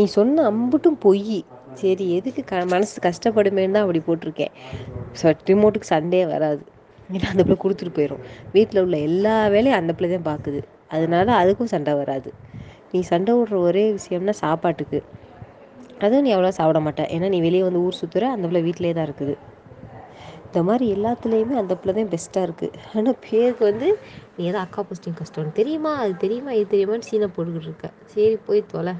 நீ சொன்ன அம்புட்டும் பொய். சரி எதுக்கு க மனசு கஷ்டப்படுமேன்னு தான் அப்படி போட்டிருக்கேன். ஸோ ரிமோட்டுக்கு சண்டே வராது. ஏன்னா அந்த பிள்ளை கொடுத்துட்டு போயிடும் வீட்டில் உள்ள எல்லா வேலையும் அந்த பிள்ளை தான் பார்க்குது அதனால அதுக்கும் சண்டை வராது. நீ சண்டை விடுற ஒரே விஷயம்னா சாப்பாட்டுக்கு. அதுவும் நீ அவ்வளோ சாப்பிட மாட்டேன் ஏன்னா நீ வெளியே வந்து ஊர் சுற்றுற அந்த பிள்ளை வீட்டிலே தான் இருக்குது. இந்த மாதிரி எல்லாத்துலேயுமே அந்த பிள்ளை தான் பெஸ்ட்டாக இருக்குது ஆனால் பேருக்கு வந்து நீ ஏதோ அக்கா போஸ்டிங் கஷ்டம். தெரியுமா? அது தெரியுமா? இது தெரியுமான்னு சீனை போட்டுக்கிட்டு இருக்க. சரி போய் தொலை.